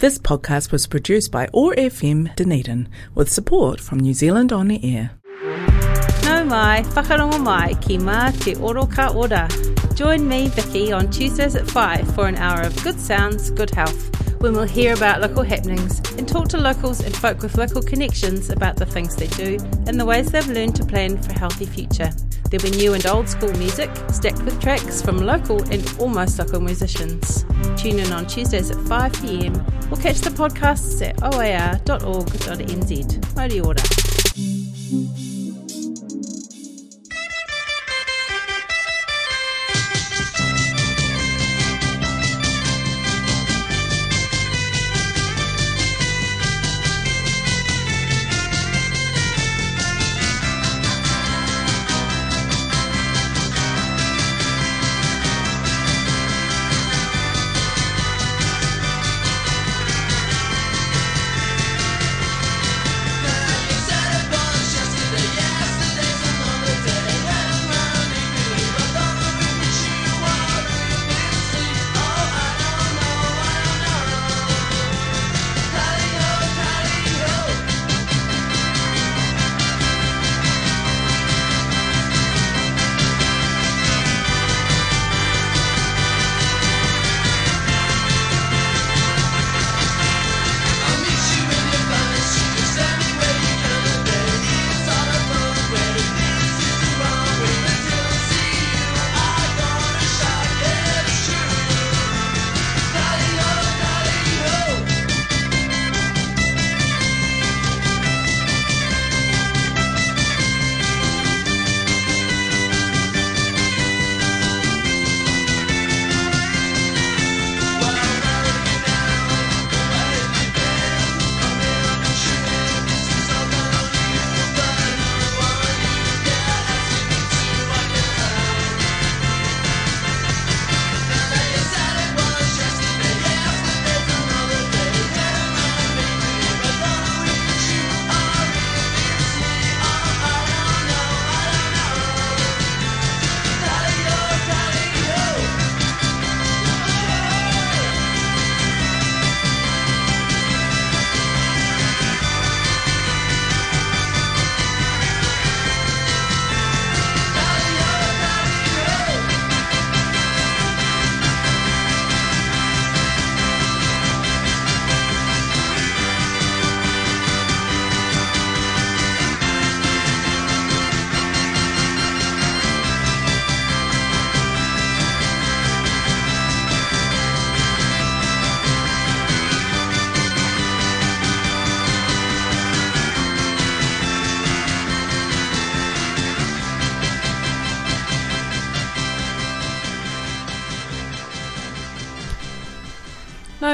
This podcast was produced by OAR FM Dunedin with support from New Zealand On the Air. Nau mai, whakarongo mai ki mā te oro ka ora. Join me, Vicky, on Tuesdays at 5 for an hour of good sounds, good health, when we'll hear about local happenings and talk to locals and folk with local connections about the things they do and the ways they've learned to plan for a healthy future. There'll be new and old school music, stacked with tracks from local and almost local musicians. Tune in on Tuesdays at 5pm or catch the podcasts at oar.org.nz. Mauri ora.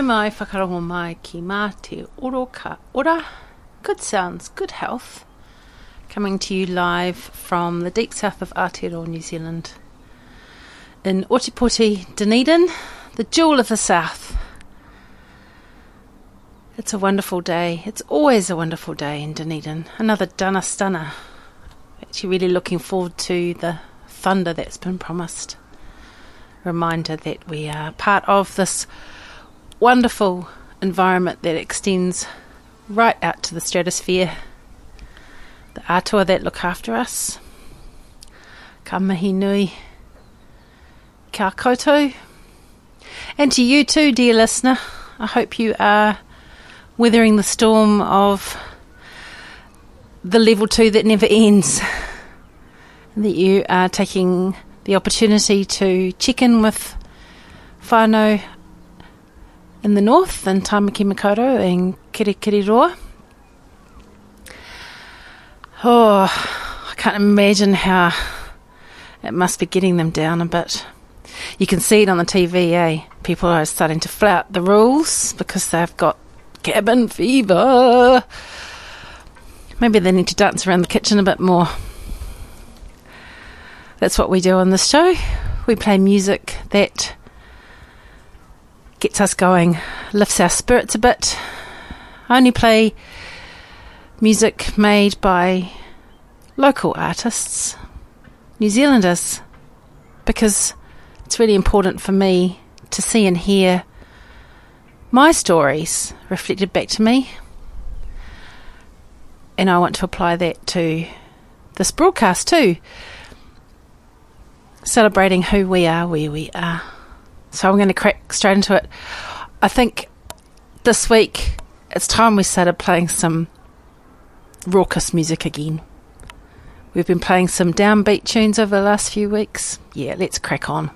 Mai whakarongo mai ki mā te oro ka ora. Good sounds, good health. Coming to you live from the deep south of Aotearoa, New Zealand. In Ōtepoti, Dunedin, the jewel of the south. It's a wonderful day. It's always a wonderful day in Dunedin. Another Dunner Stunner. Actually, really looking forward to the thunder that's been promised. Reminder that we are part of this wonderful environment that extends right out to the stratosphere. The atua that look after us. Ka mihi nui. And to you too, dear listener. I hope you are weathering the storm of the level two that never ends. that you are taking the opportunity to check in with whānau in the north in Tamaki Makaurau and Kirikiriroa. Oh, I can't imagine how it must be getting them down a bit. You can see it on the TV, eh? People are starting to flout the rules because they've got cabin fever. Maybe they need to dance around the kitchen a bit more. That's what we do on this show. We play music that gets us going, lifts our spirits a bit. I only play music made by local artists, New Zealanders, because it's really important for me to see and hear my stories reflected back to me. And I want to apply that to this broadcast too. Celebrating who we are, where we are. So I'm going to crack straight into it. I think this week it's time we started playing some raucous music again. We've been playing some downbeat tunes over the last few weeks. Yeah, let's crack on.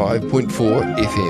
105.4 FM.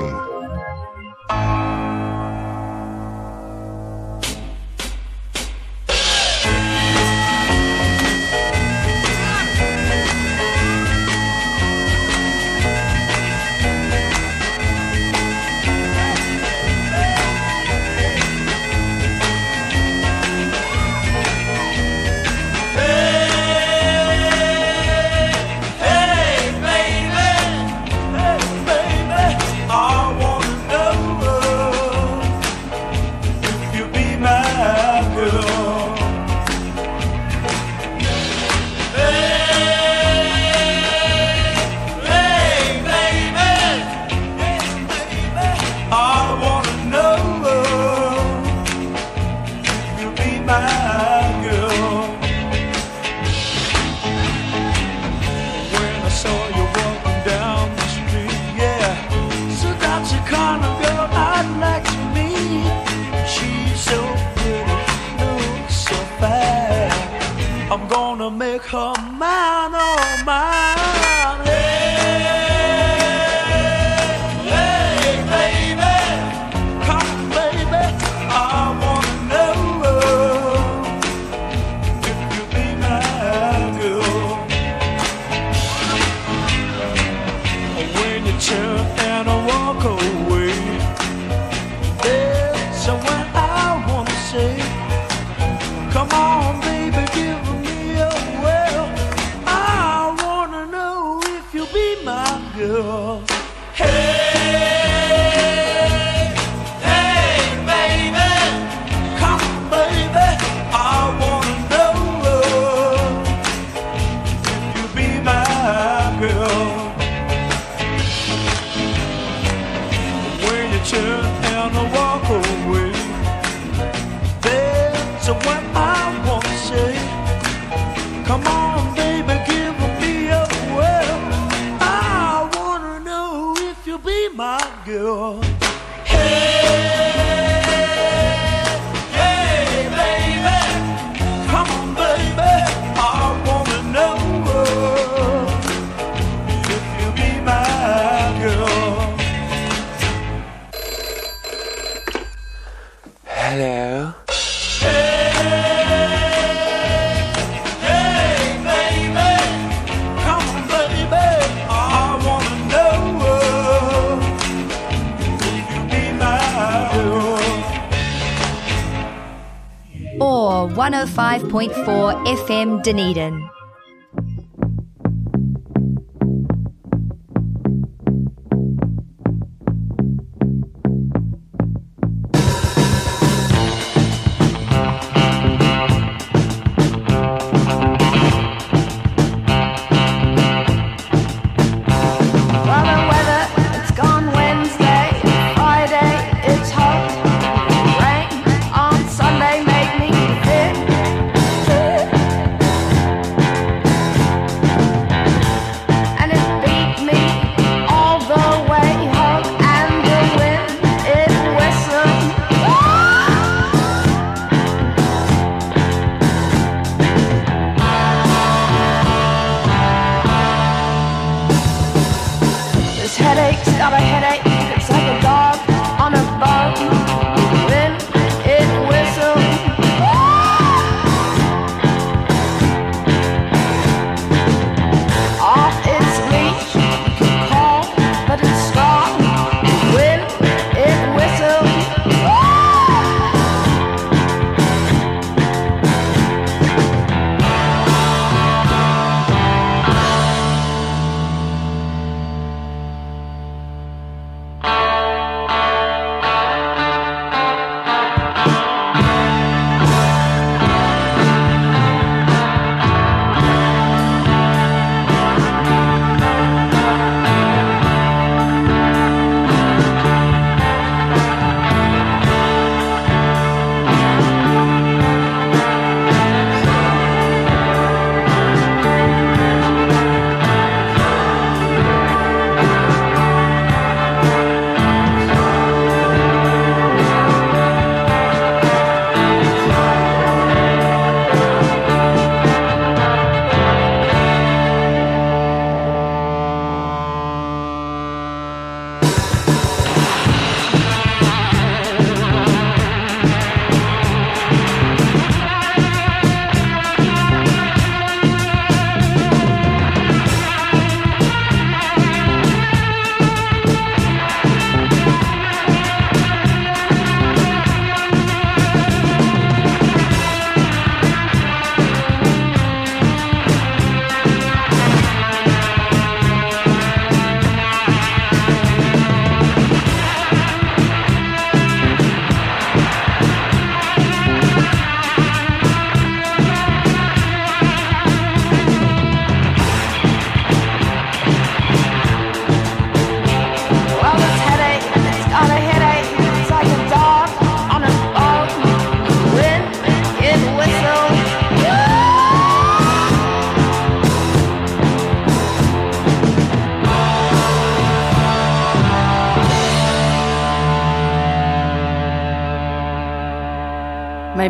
101.4 FM Dunedin.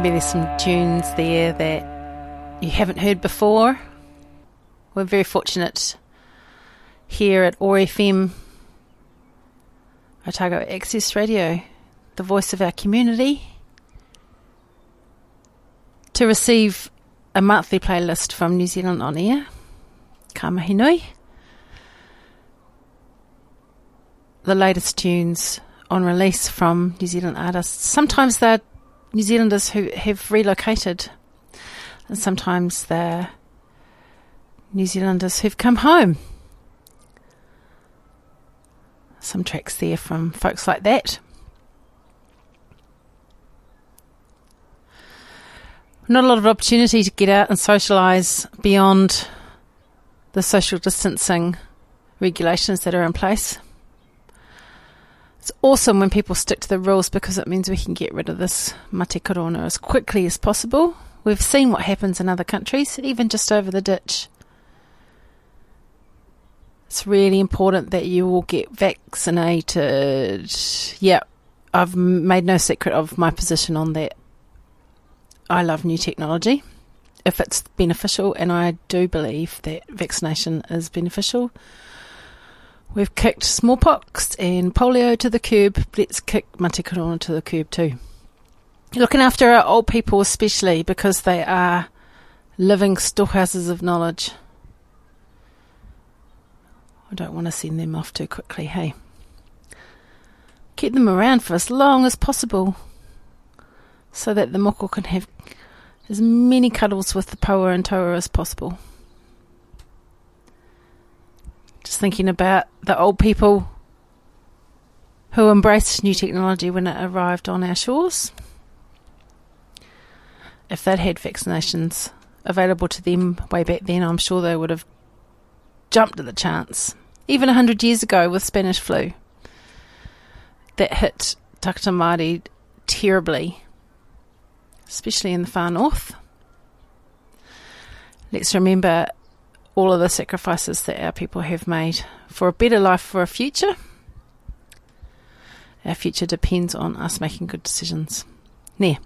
maybe there's some tunes there that you haven't heard before. We're very fortunate here at OAR FM, Otago Access Radio, the voice of our community, to receive a monthly playlist from New Zealand On Air, Ka mihi nui. The latest tunes on release from New Zealand artists. Sometimes they're New Zealanders who have relocated, and sometimes they're New Zealanders who've come home. Some tracks there from folks like that. Not a lot of opportunity to get out and socialise beyond the social distancing regulations that are in place. It's awesome when people stick to the rules because it means we can get rid of this mate corona as quickly as possible. We've seen what happens in other countries, even just over the ditch. It's really important that you all get vaccinated. Yeah, I've made no secret of my position on that. I love new technology if it's beneficial, and I do believe that vaccination is beneficial. We've kicked smallpox and polio to the curb. Let's kick mate corona to the curb too. Looking after our old people, especially because they are living storehouses of knowledge. I don't want to send them off too quickly, hey? Keep them around for as long as possible so that the moko can have as many cuddles with the pōua and taua as possible. Just thinking about the old people who embraced new technology when it arrived on our shores. If they'd had vaccinations available to them way back then, I'm sure they would have jumped at the chance even a hundred years ago with Spanish flu that hit Takata Māori terribly, especially in the far north. Let's remember all of the sacrifices that our people have made for a better life for a future. Our future depends on us making good decisions. There.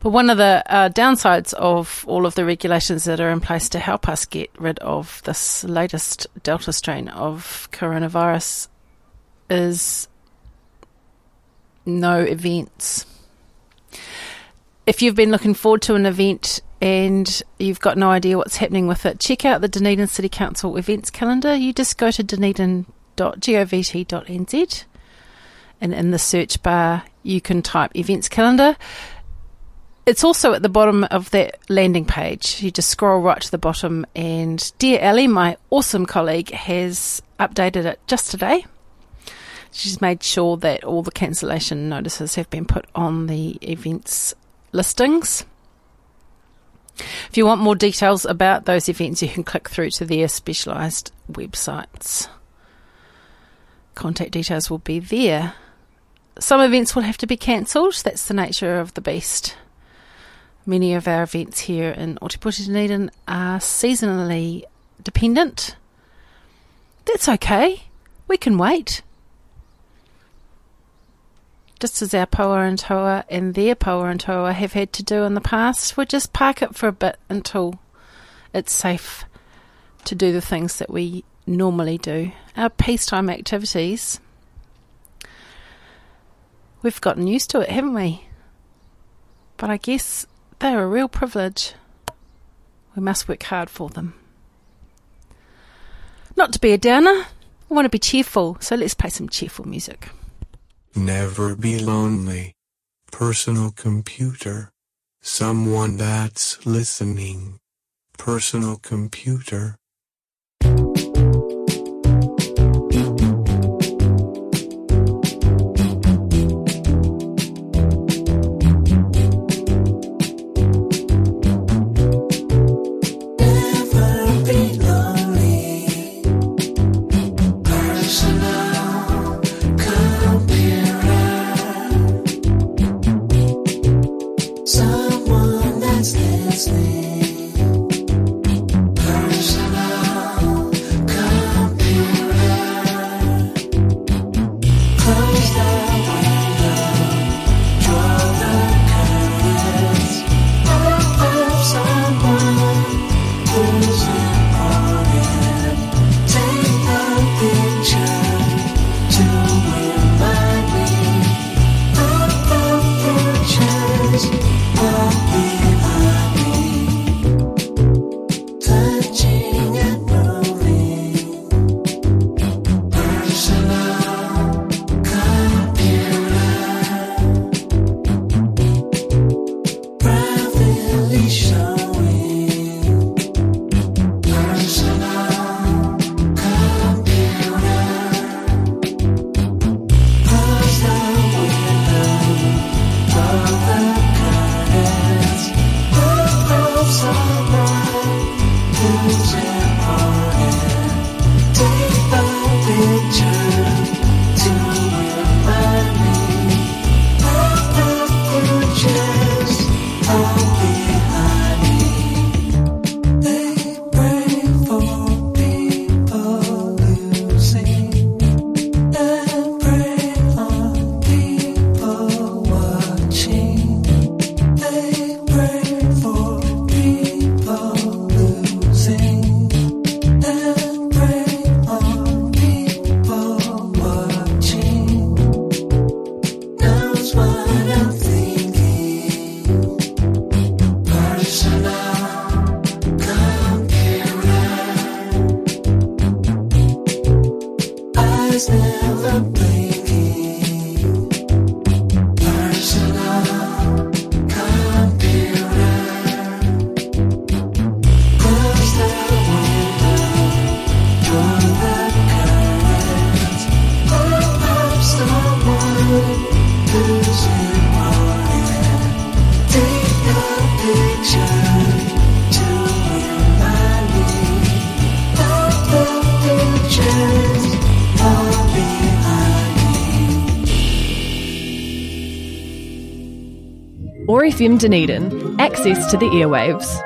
But one of the uh, downsides of all of the regulations that are in place to help us get rid of this latest Delta strain of coronavirus is no events. If you've been looking forward to an event and you've got no idea what's happening with it, check out the Dunedin City Council events calendar. You just go to dunedin.govt.nz and in the search bar you can type events calendar it's also at the bottom of that landing page. You just scroll right to the bottom, and Dear Ellie, my awesome colleague, has updated it just today. She's made sure that all the cancellation notices have been put on the events listings. If you want more details about those events, you can click through to their specialised websites. Contact details will be there. Some events will have to be cancelled, that's the nature of the beast. Many of our events here in Ōtepoti Dunedin are seasonally dependent. That's okay. We can wait. Just as our pōua and taua and their pōua and taua have had to do in the past, we'll just park it for a bit until it's safe to do the things that we normally do. Our peacetime activities, we've gotten used to it, haven't we? But I guess they're a real privilege. We must work hard for them. Not to be a downer, I want to be cheerful, so let's play some cheerful music. Never be lonely. Personal computer. Someone that's listening. Personal computer. FM Dunedin, access to the airwaves.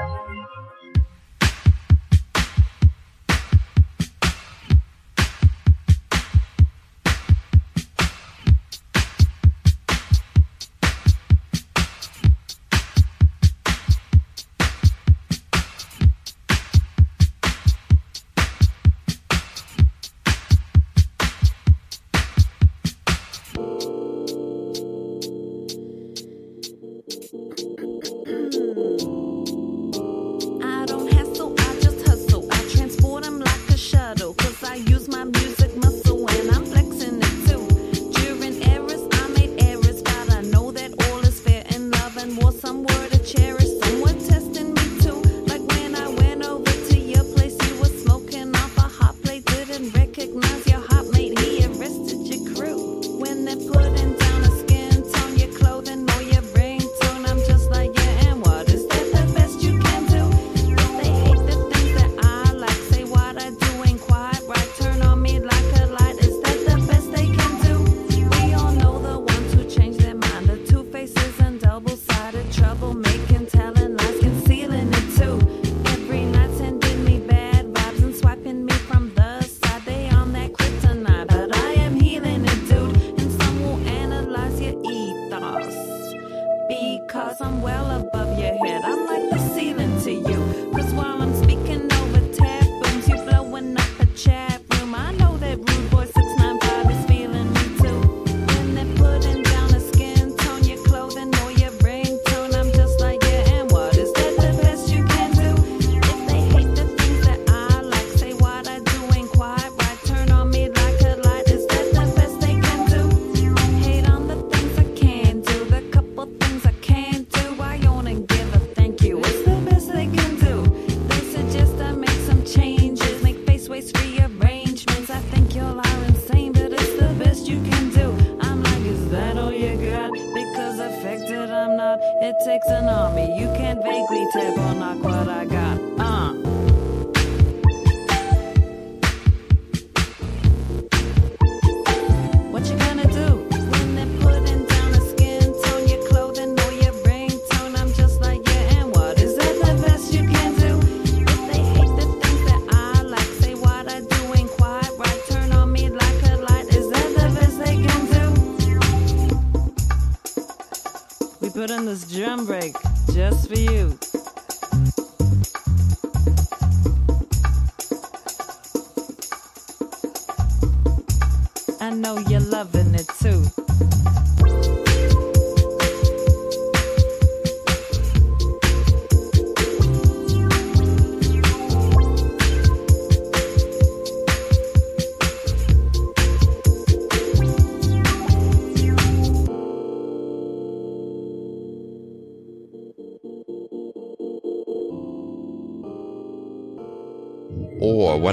This drum break.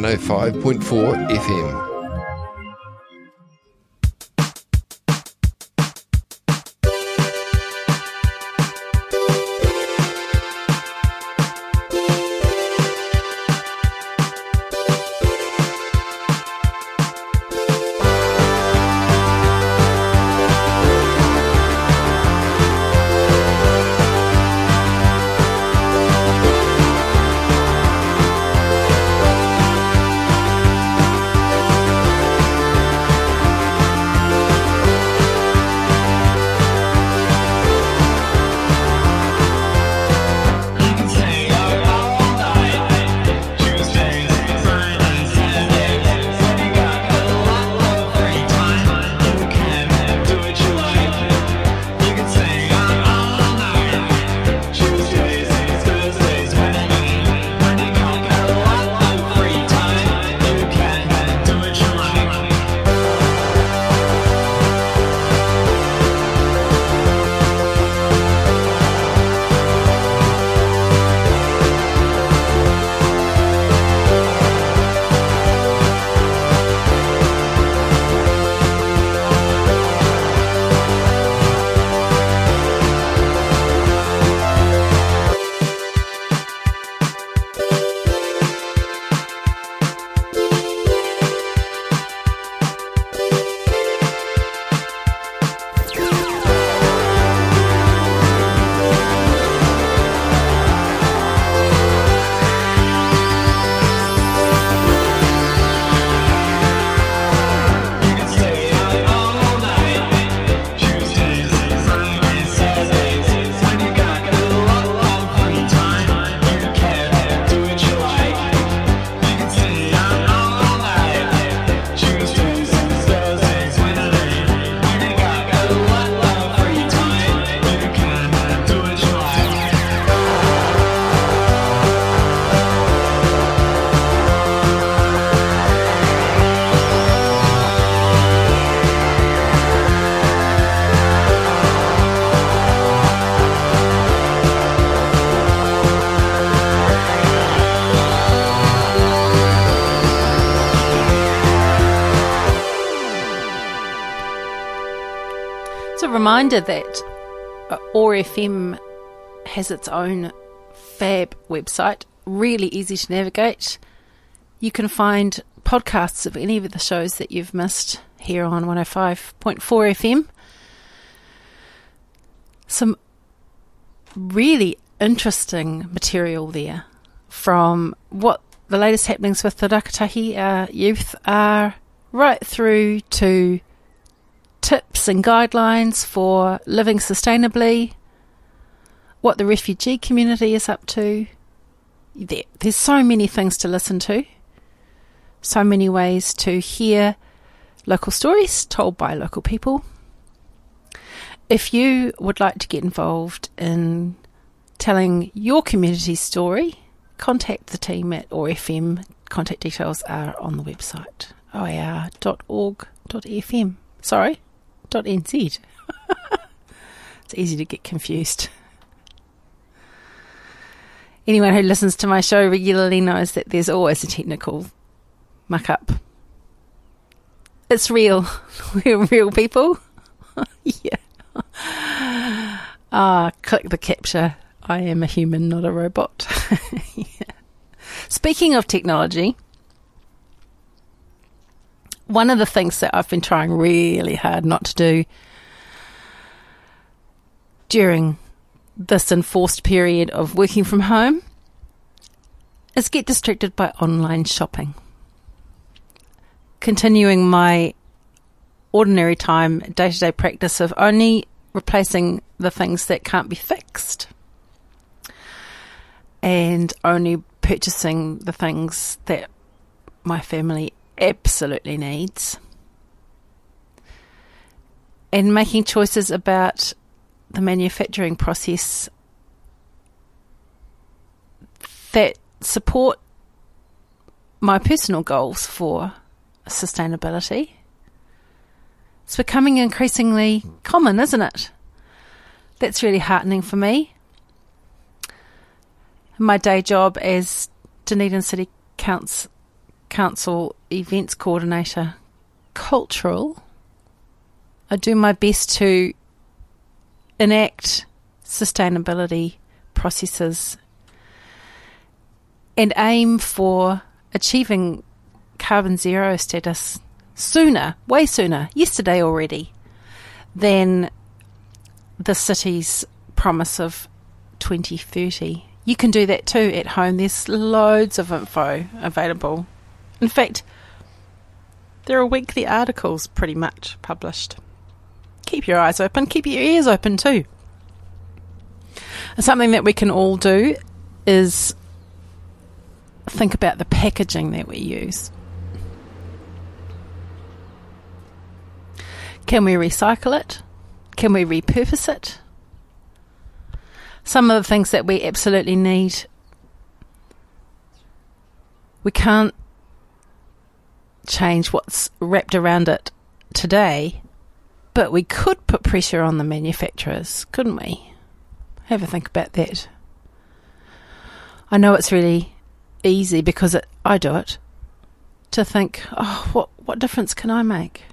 105.4 FM. Reminder that uh, OAR FM has its own fab website, really easy to navigate. You can find podcasts of any of the shows that you've missed here on 105.4 FM. Some really interesting material there from what the latest happenings with the Rakatahi uh, youth are, right through to tips and guidelines for living sustainably, what the refugee community is up to. There, there's so many things to listen to, so many ways to hear local stories told by local people. If you would like to get involved in telling your community story, contact the team at OAR FM. Contact details are on the website oar.org.fm. Sorry, .nz. it's easy to get confused. Anyone who listens to my show regularly knows that there's always a technical muck up. It's real. We're real people. yeah. Ah, click the CAPTCHA. I am a human, not a robot. yeah. Speaking of technology, one of the things that I've been trying really hard not to do during this enforced period of working from home is get distracted by online shopping. Continuing my ordinary time, day to day practice of only replacing the things that can't be fixed and only purchasing the things that my family absolutely needs and making choices about the manufacturing process that support my personal goals for sustainability. It's becoming increasingly common, isn't it? That's really heartening for me. My day job as Dunedin City Council, Council events coordinator, cultural, I do my best to enact sustainability processes and aim for achieving carbon zero status sooner, way sooner, yesterday already, than the city's promise of 2030. You can do that too at home. There's loads of info available. In fact, there are weekly articles pretty much published. Keep your eyes open, keep your ears open too. Something that we can all do is think about the packaging that we use. Can we recycle it? Can we repurpose it? Some of the things that we absolutely need, we can't change what's wrapped around it today, but we could put pressure on the manufacturers, couldn't we? Have a think about that. I know it's really easy because it, I do it to think, oh, what what difference can I make?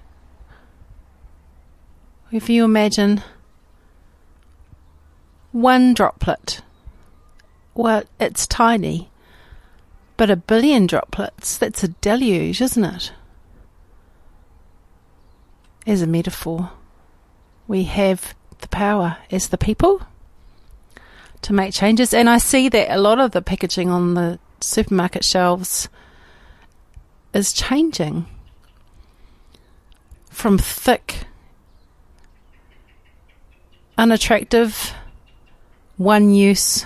If you imagine one droplet, well, it's tiny, but a billion droplets, that's a deluge, isn't it? As a metaphor, we have the power as the people to make changes, and I see that a lot of the packaging on the supermarket shelves is changing from thick, unattractive, one use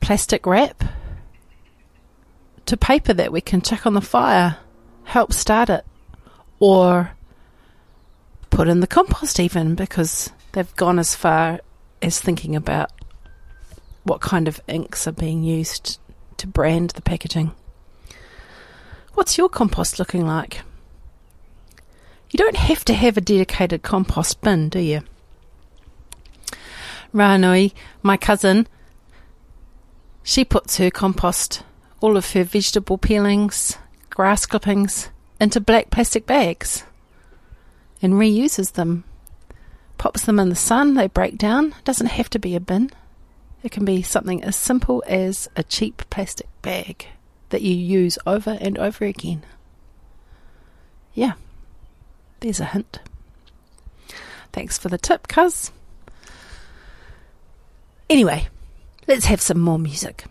plastic wrap to paper that we can chuck on the fire, help start it, or put in the compost even because they've gone as far as thinking about what kind of inks are being used to brand the packaging. What's your compost looking like? You don't have to have a dedicated compost bin, do you? Ranui, my cousin, she puts her compost, all of her vegetable peelings, grass clippings into black plastic bags and reuses them. Pops them in the sun, they break down. It doesn't have to be a bin. It can be something as simple as a cheap plastic bag that you use over and over again. Yeah, there's a hint. Thanks for the tip, cuz. Anyway, let's have some more music.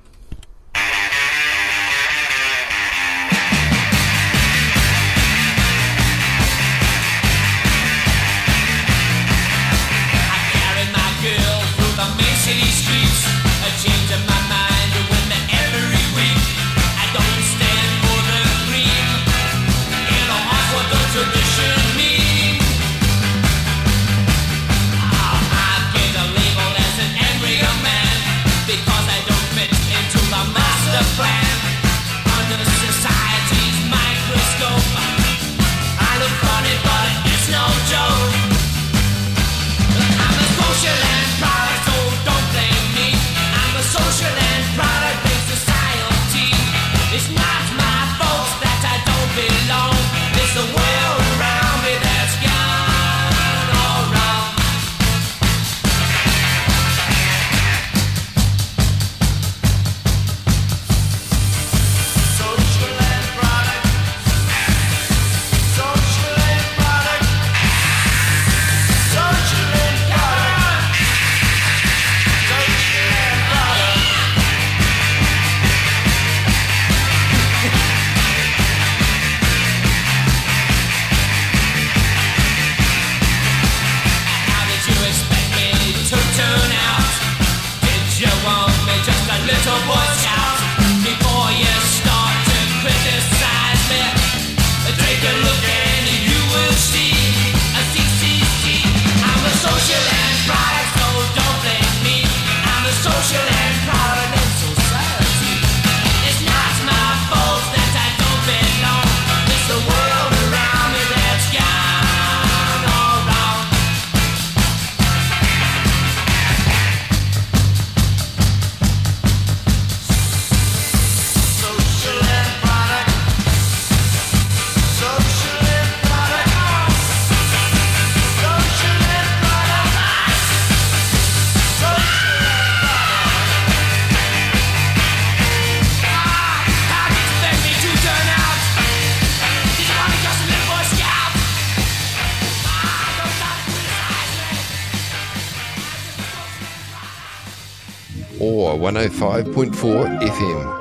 105.4 FM.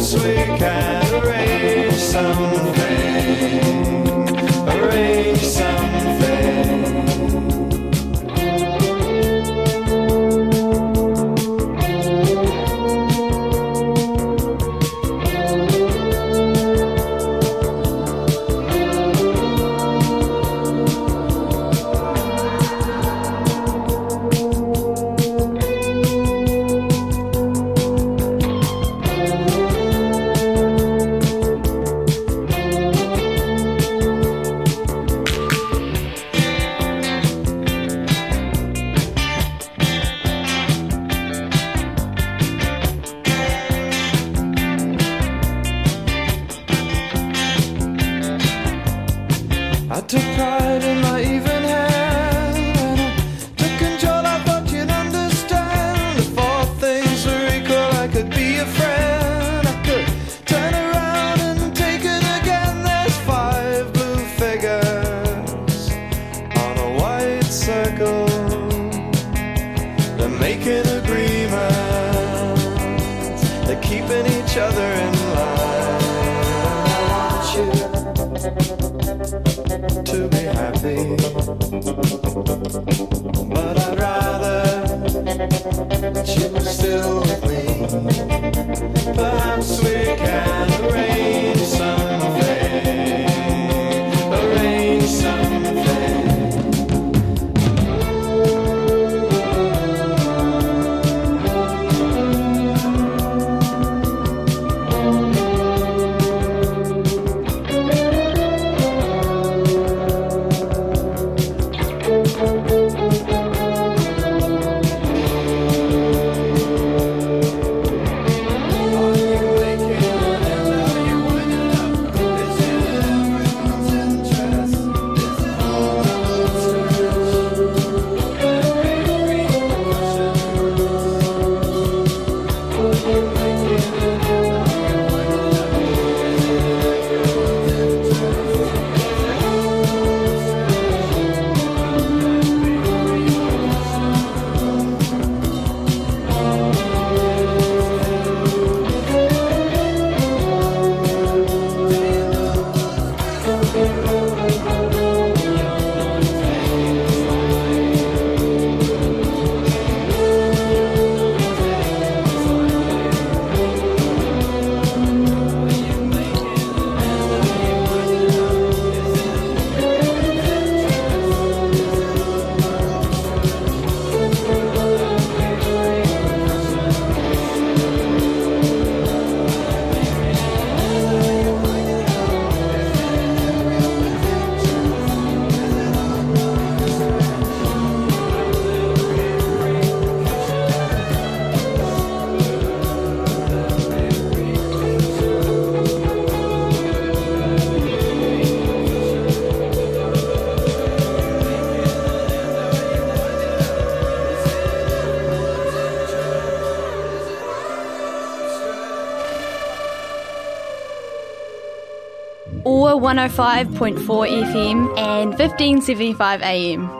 We can arrange some. to be happy. But I'd rather that you were still with me. Perhaps we can. 105.4 FM and 1575 AM.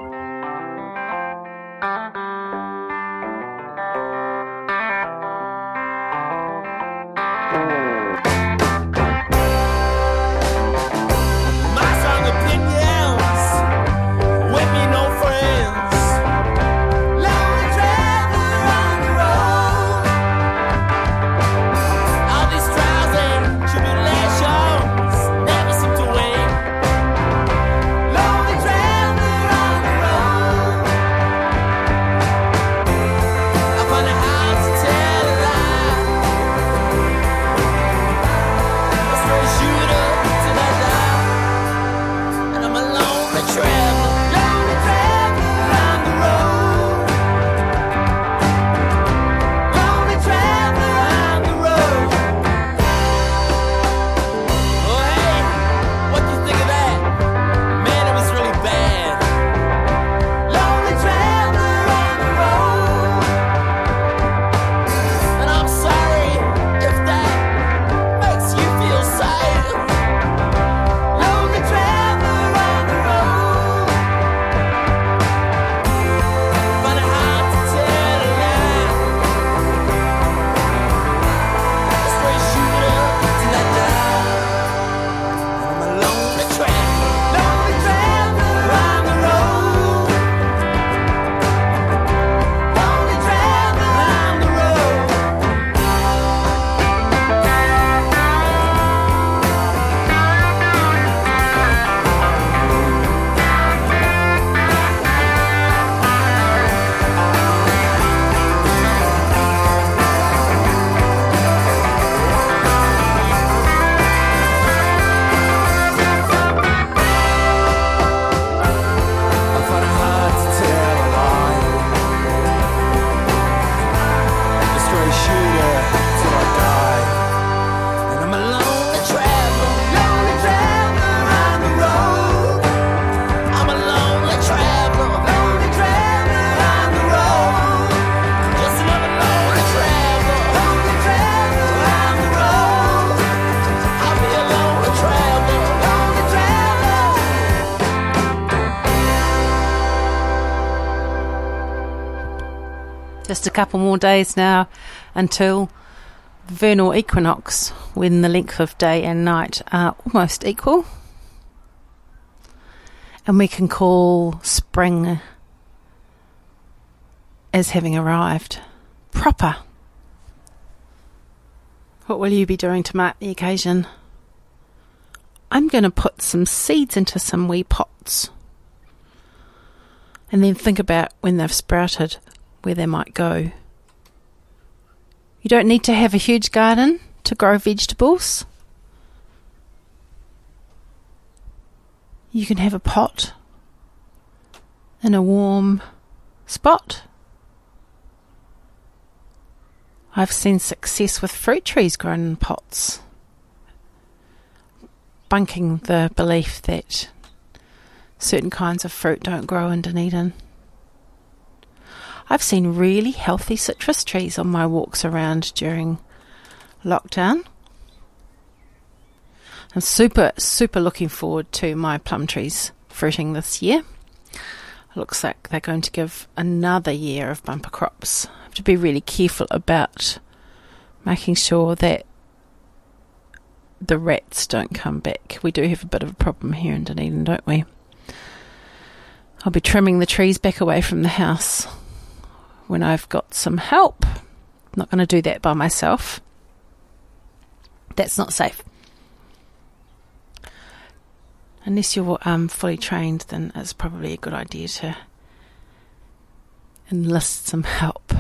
Just a couple more days now until vernal equinox, when the length of day and night are almost equal. And we can call spring as having arrived. Proper. What will you be doing to mark the occasion? I'm going to put some seeds into some wee pots and then think about when they've sprouted where they might go. You don't need to have a huge garden to grow vegetables. You can have a pot in a warm spot. I've seen success with fruit trees grown in pots, bunking the belief that certain kinds of fruit don't grow in Dunedin. I've seen really healthy citrus trees on my walks around during lockdown. I'm super, super looking forward to my plum trees fruiting this year. Looks like they're going to give another year of bumper crops. I have to be really careful about making sure that the rats don't come back. We do have a bit of a problem here in Dunedin, don't we? I'll be trimming the trees back away from the house when I've got some help. I'm not going to do that by myself. That's not safe. Unless you're um, fully trained, then it's probably a good idea to enlist some help.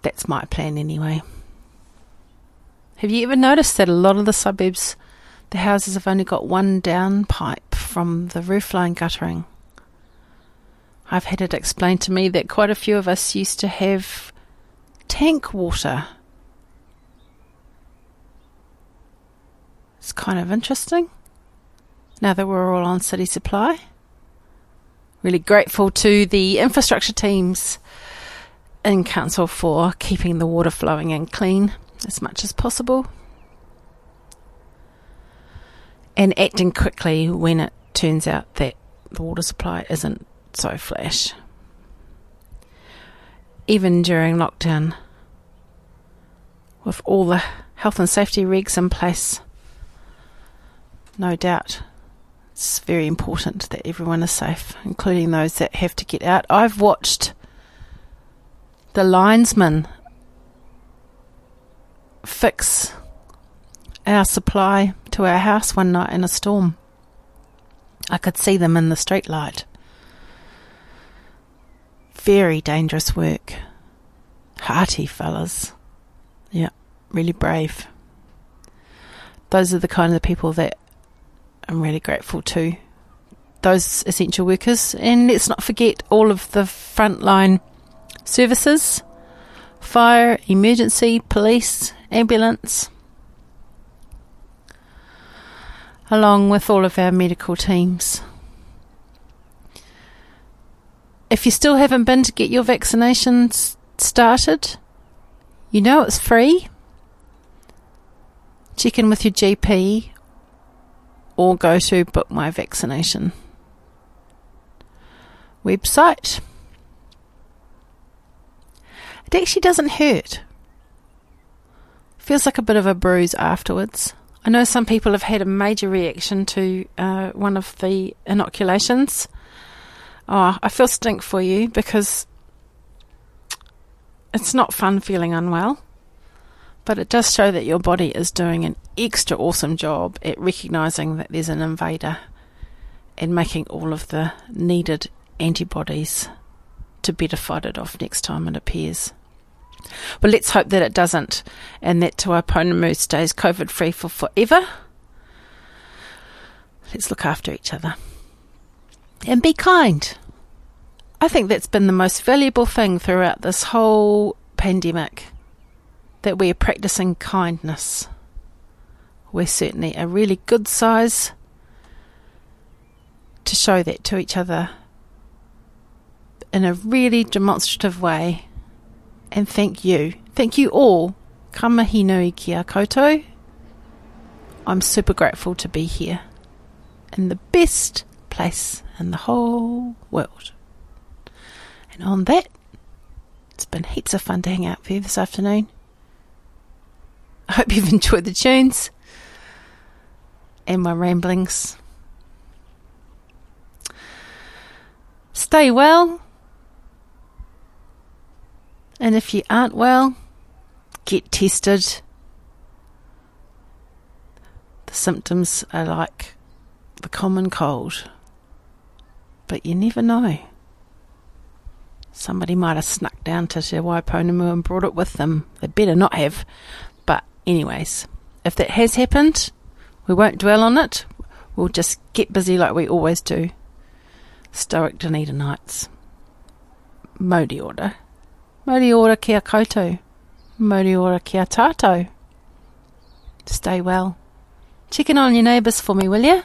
That's my plan anyway. Have you ever noticed that a lot of the suburbs, the houses have only got one downpipe from the roofline guttering? I've had it explained to me that quite a few of us used to have tank water. It's kind of interesting. Now that we're all on city supply. Really grateful to the infrastructure teams in council for keeping the water flowing and clean as much as possible. And acting quickly when it turns out that the water supply isn't so flash. Even during lockdown, with all the health and safety regs in place, no doubt it's very important that everyone is safe, including those that have to get out. I've watched the linesman fix our supply to our house one night in a storm. I could see them in the street light. Very dangerous work. Hearty fellas. Yeah, really brave. Those are the kind of people that I'm really grateful to. Those essential workers. And let's not forget all of the frontline services fire, emergency, police, ambulance, along with all of our medical teams. If you still haven't been to get your vaccinations started, you know it's free. Check in with your GP or go to Book My Vaccination website. It actually doesn't hurt. Feels like a bit of a bruise afterwards. I know some people have had a major reaction to uh, one of the inoculations. Oh, I feel stink for you because it's not fun feeling unwell, but it does show that your body is doing an extra awesome job at recognizing that there's an invader and making all of the needed antibodies to better fight it off next time it appears. But let's hope that it doesn't and that Te Waipounamu stays COVID free for forever. Let's look after each other. And be kind. I think that's been the most valuable thing throughout this whole pandemic that we are practicing kindness. We're certainly a really good size to show that to each other in a really demonstrative way. And thank you. Thank you all. Ka mihi nui kia koutou. I'm super grateful to be here in the best place in the whole world. And on that, it's been heaps of fun to hang out with you this afternoon. I hope you've enjoyed the tunes and my ramblings. Stay well. And if you aren't well, get tested. The symptoms are like the common cold. But you never know. Somebody might have snuck down to Te Waipounamu and brought it with them. They better not have. But, anyways, if that has happened, we won't dwell on it. We'll just get busy like we always do. Stoic Dunedin Nights. Mauri ora. Mauri ora kia koutou. Mauri ora kia tātou. Stay well. Check in on your neighbours for me, will you?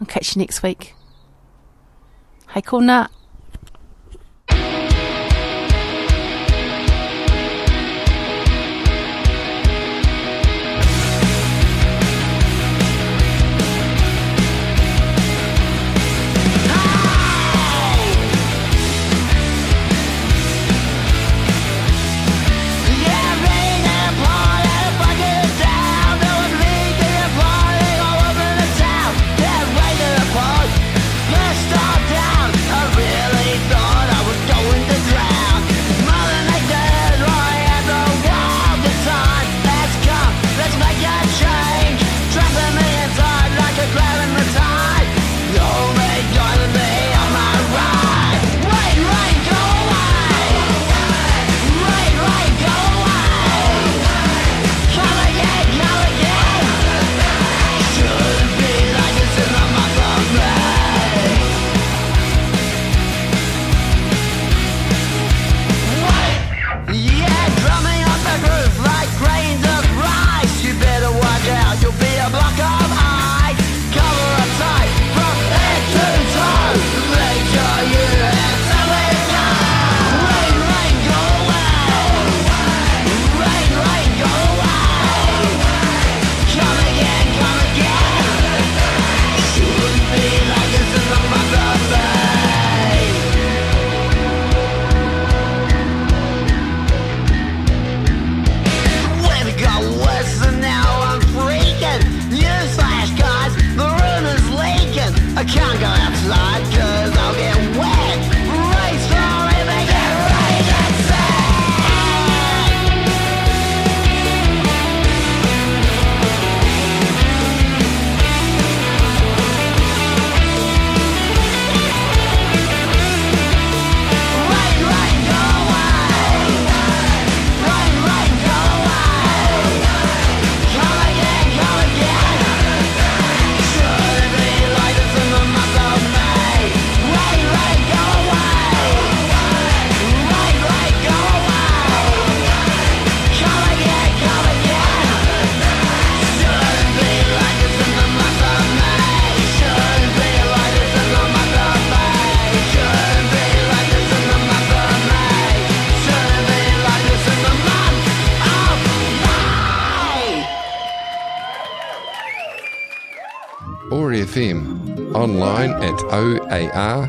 I'll catch you next week. Hei FM, online at oar.org.nz.